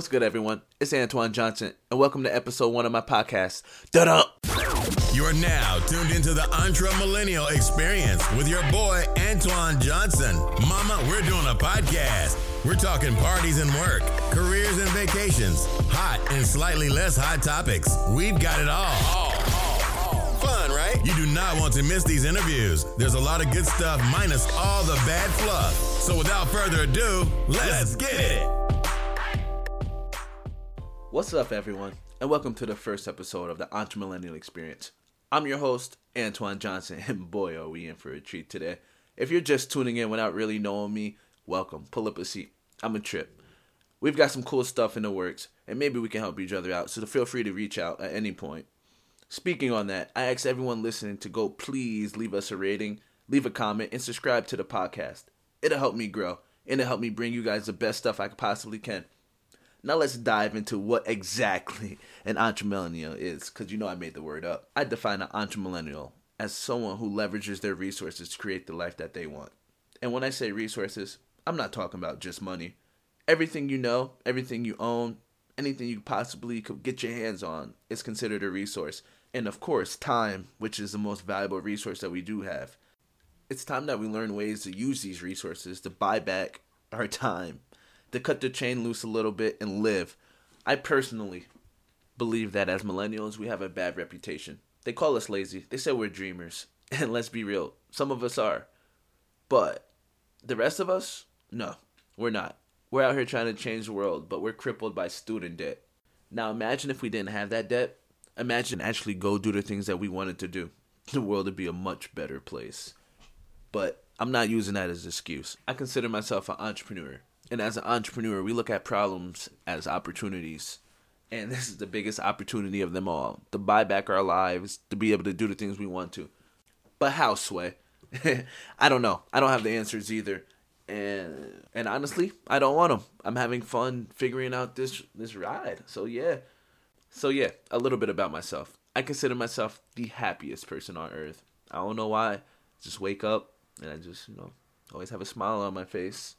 What's good, everyone? It's Antoine Johnson, and welcome to episode one of my podcast. Dut up. You are now tuned into the Entre Millennial Experience with your boy Antoine Johnson. Mama, we're doing a podcast. We're talking parties and work, careers and vacations, hot and slightly less hot topics. We've got it all. Fun, right? You do not want to miss these interviews. There's a lot of good stuff minus all the bad fluff. So without further ado, let's get it. What's up, everyone, and welcome to the first episode of the Entre Millennial Experience. I'm your host, Antoine Johnson, and boy, are we in for a treat today. If you're just tuning in without really knowing me, welcome. Pull up a seat. I'm a trip. We've got some cool stuff in the works, and maybe we can help each other out, so feel free to reach out at any point. Speaking on that, I ask everyone listening to go please leave us a rating, leave a comment, and subscribe to the podcast. It'll help me grow, and it'll help me bring you guys the best stuff I possibly can. Now let's dive into what exactly an entrepreneur is, because you know I made the word up. I define an entrepreneur as someone who leverages their resources to create the life that they want. And when I say resources, I'm not talking about just money. Everything you know, everything you own, anything you possibly could get your hands on is considered a resource. And of course, time, which is the most valuable resource that we do have. It's time that we learn ways to use these resources to buy back our time to cut the chain loose a little bit and live. I personally believe that as millennials, we have a bad reputation. They call us lazy. They say we're dreamers. And let's be real, some of us are. But the rest of us, no, we're not. We're out here trying to change the world, but we're crippled by student debt. Now imagine if we didn't have that debt. Imagine actually go do the things that we wanted to do. The world would be a much better place. But I'm not using that as an excuse. I consider myself an entrepreneur. And as an entrepreneur, we look at problems as opportunities. And this is the biggest opportunity of them all to buy back our lives, to be able to do the things we want to. But how, Sway? I don't know. I don't have the answers either. And and honestly, I don't want them. I'm having fun figuring out this this ride. So yeah. So yeah, a little bit about myself. I consider myself the happiest person on earth. I don't know why. Just wake up and I just, you know, always have a smile on my face.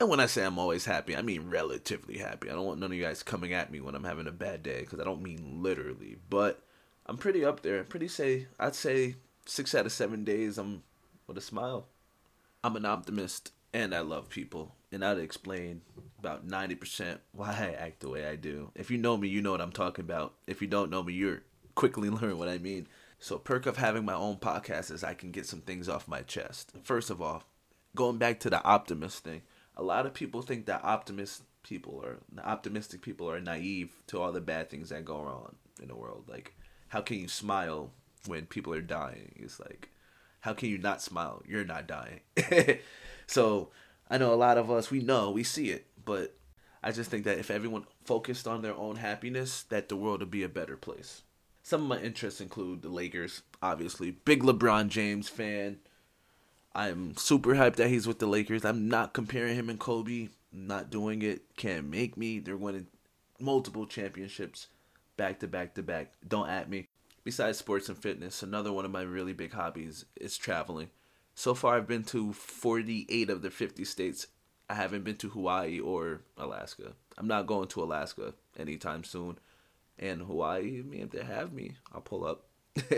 And when I say I'm always happy, I mean relatively happy. I don't want none of you guys coming at me when I'm having a bad day because I don't mean literally. But I'm pretty up there. Pretty say I'd say six out of seven days I'm with a smile. I'm an optimist and I love people. And I'd explain about 90% why I act the way I do. If you know me, you know what I'm talking about. If you don't know me, you're quickly learn what I mean. So perk of having my own podcast is I can get some things off my chest. First of all, going back to the optimist thing a lot of people think that optimist people or optimistic people are naive to all the bad things that go on in the world. Like, how can you smile when people are dying? It's like, how can you not smile? You're not dying. so, I know a lot of us, we know, we see it, but I just think that if everyone focused on their own happiness, that the world would be a better place. Some of my interests include the Lakers, obviously. Big LeBron James fan. I'm super hyped that he's with the Lakers. I'm not comparing him and Kobe. not doing it. Can't make me. They're winning multiple championships back to back to back. Don't at me. Besides sports and fitness, another one of my really big hobbies is traveling. So far, I've been to 48 of the 50 states. I haven't been to Hawaii or Alaska. I'm not going to Alaska anytime soon. And Hawaii, I mean, if they have me, I'll pull up.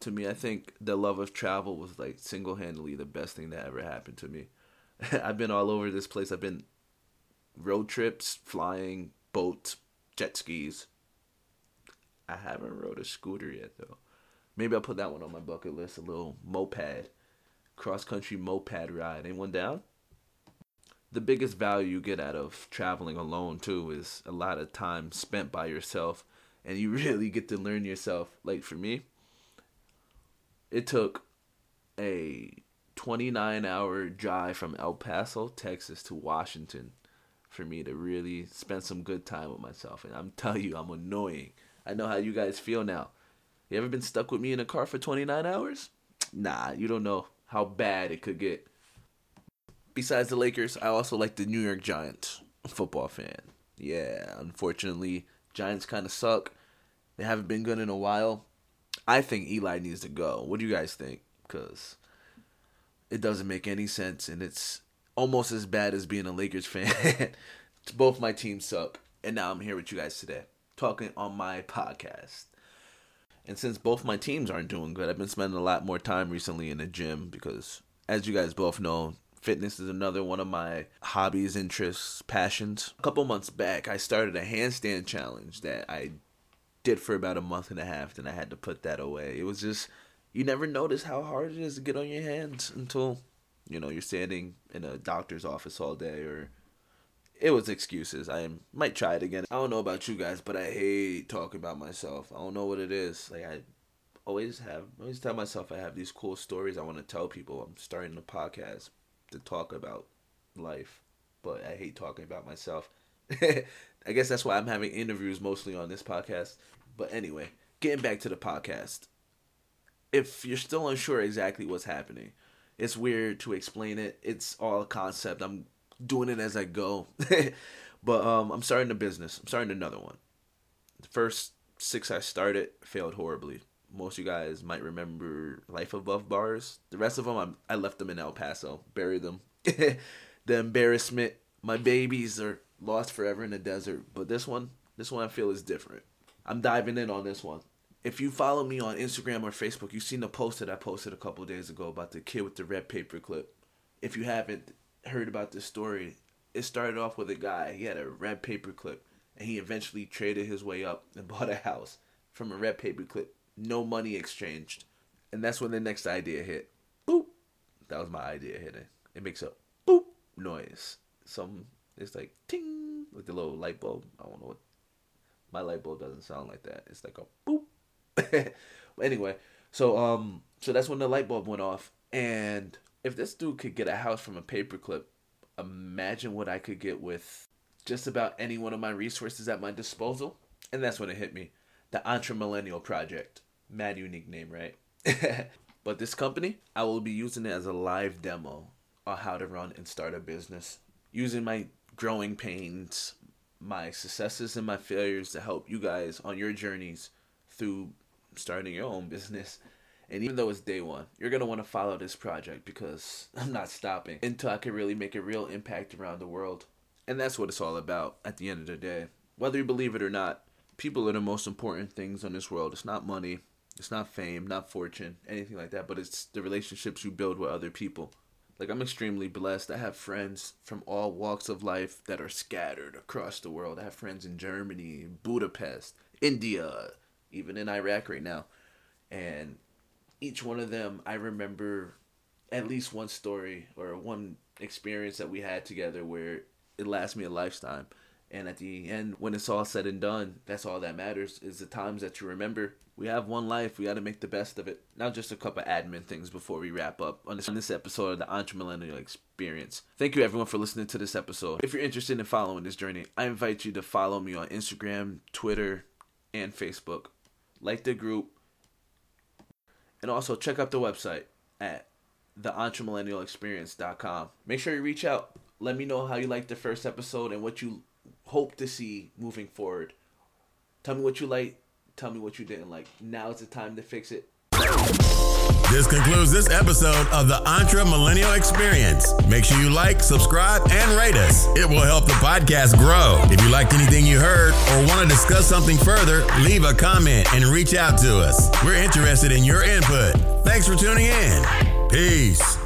to me, I think the love of travel was like single handedly the best thing that ever happened to me. I've been all over this place. I've been road trips, flying, boats, jet skis. I haven't rode a scooter yet though. Maybe I'll put that one on my bucket list. A little moped, cross country moped ride. Anyone down? The biggest value you get out of traveling alone too is a lot of time spent by yourself, and you really get to learn yourself. Like for me, it took a 29 hour drive from El Paso, Texas to Washington for me to really spend some good time with myself. And I'm telling you, I'm annoying. I know how you guys feel now. You ever been stuck with me in a car for 29 hours? Nah, you don't know how bad it could get. Besides the Lakers, I also like the New York Giants. Football fan. Yeah, unfortunately, Giants kind of suck. They haven't been good in a while. I think Eli needs to go. What do you guys think? Because it doesn't make any sense, and it's almost as bad as being a Lakers fan. Both my teams suck. And now I'm here with you guys today, talking on my podcast. And since both my teams aren't doing good, I've been spending a lot more time recently in the gym because, as you guys both know, fitness is another one of my hobbies, interests, passions. A couple months back, I started a handstand challenge that I did for about a month and a half, then I had to put that away. It was just, you never notice how hard it is to get on your hands until, you know, you're standing in a doctor's office all day or it was excuses. I might try it again. I don't know about you guys, but I hate talking about myself. I don't know what it is. Like I always have, always tell myself I have these cool stories I want to tell people. I'm starting a podcast to talk about life, but I hate talking about myself. I guess that's why I'm having interviews mostly on this podcast. But anyway, getting back to the podcast. If you're still unsure exactly what's happening, it's weird to explain it. It's all a concept. I'm doing it as I go. but um, I'm starting a business. I'm starting another one. The first six I started failed horribly. Most of you guys might remember Life Above Bars. The rest of them, I'm, I left them in El Paso, buried them. the embarrassment. My babies are lost forever in the desert. But this one, this one I feel is different. I'm diving in on this one. If you follow me on Instagram or Facebook, you've seen the post that I posted a couple days ago about the kid with the red paper clip. If you haven't, heard about this story, it started off with a guy. He had a red paper clip, and he eventually traded his way up and bought a house from a red paper clip. No money exchanged, and that's when the next idea hit. Boop. That was my idea hitting. It makes a boop noise. Some it's like ting with the little light bulb. I don't know what. My light bulb doesn't sound like that. It's like a boop. anyway, so um, so that's when the light bulb went off, and if this dude could get a house from a paperclip, imagine what I could get with just about any one of my resources at my disposal. And that's when it hit me. The Entre Millennial Project. Mad unique name, right? but this company, I will be using it as a live demo on how to run and start a business. Using my growing pains, my successes and my failures to help you guys on your journeys through starting your own business and even though it's day one, you're going to want to follow this project because I'm not stopping until I can really make a real impact around the world. And that's what it's all about at the end of the day. Whether you believe it or not, people are the most important things on this world. It's not money, it's not fame, not fortune, anything like that, but it's the relationships you build with other people. Like, I'm extremely blessed. I have friends from all walks of life that are scattered across the world. I have friends in Germany, Budapest, India, even in Iraq right now. And each one of them, I remember at least one story or one experience that we had together where it lasts me a lifetime. And at the end, when it's all said and done, that's all that matters is the times that you remember. We have one life. We got to make the best of it. Now, just a couple admin things before we wrap up on this, on this episode of the Entremillennial Experience. Thank you, everyone, for listening to this episode. If you're interested in following this journey, I invite you to follow me on Instagram, Twitter, and Facebook. Like the group, and also check out the website at theentremillennialexperience.com. Make sure you reach out. Let me know how you liked the first episode and what you hope to see moving forward. Tell me what you like. Tell me what you didn't like. Now is the time to fix it. This concludes this episode of the Entre Millennial Experience. Make sure you like, subscribe, and rate us. It will help the podcast grow. If you liked anything you heard or want to discuss something further, leave a comment and reach out to us. We're interested in your input. Thanks for tuning in. Peace.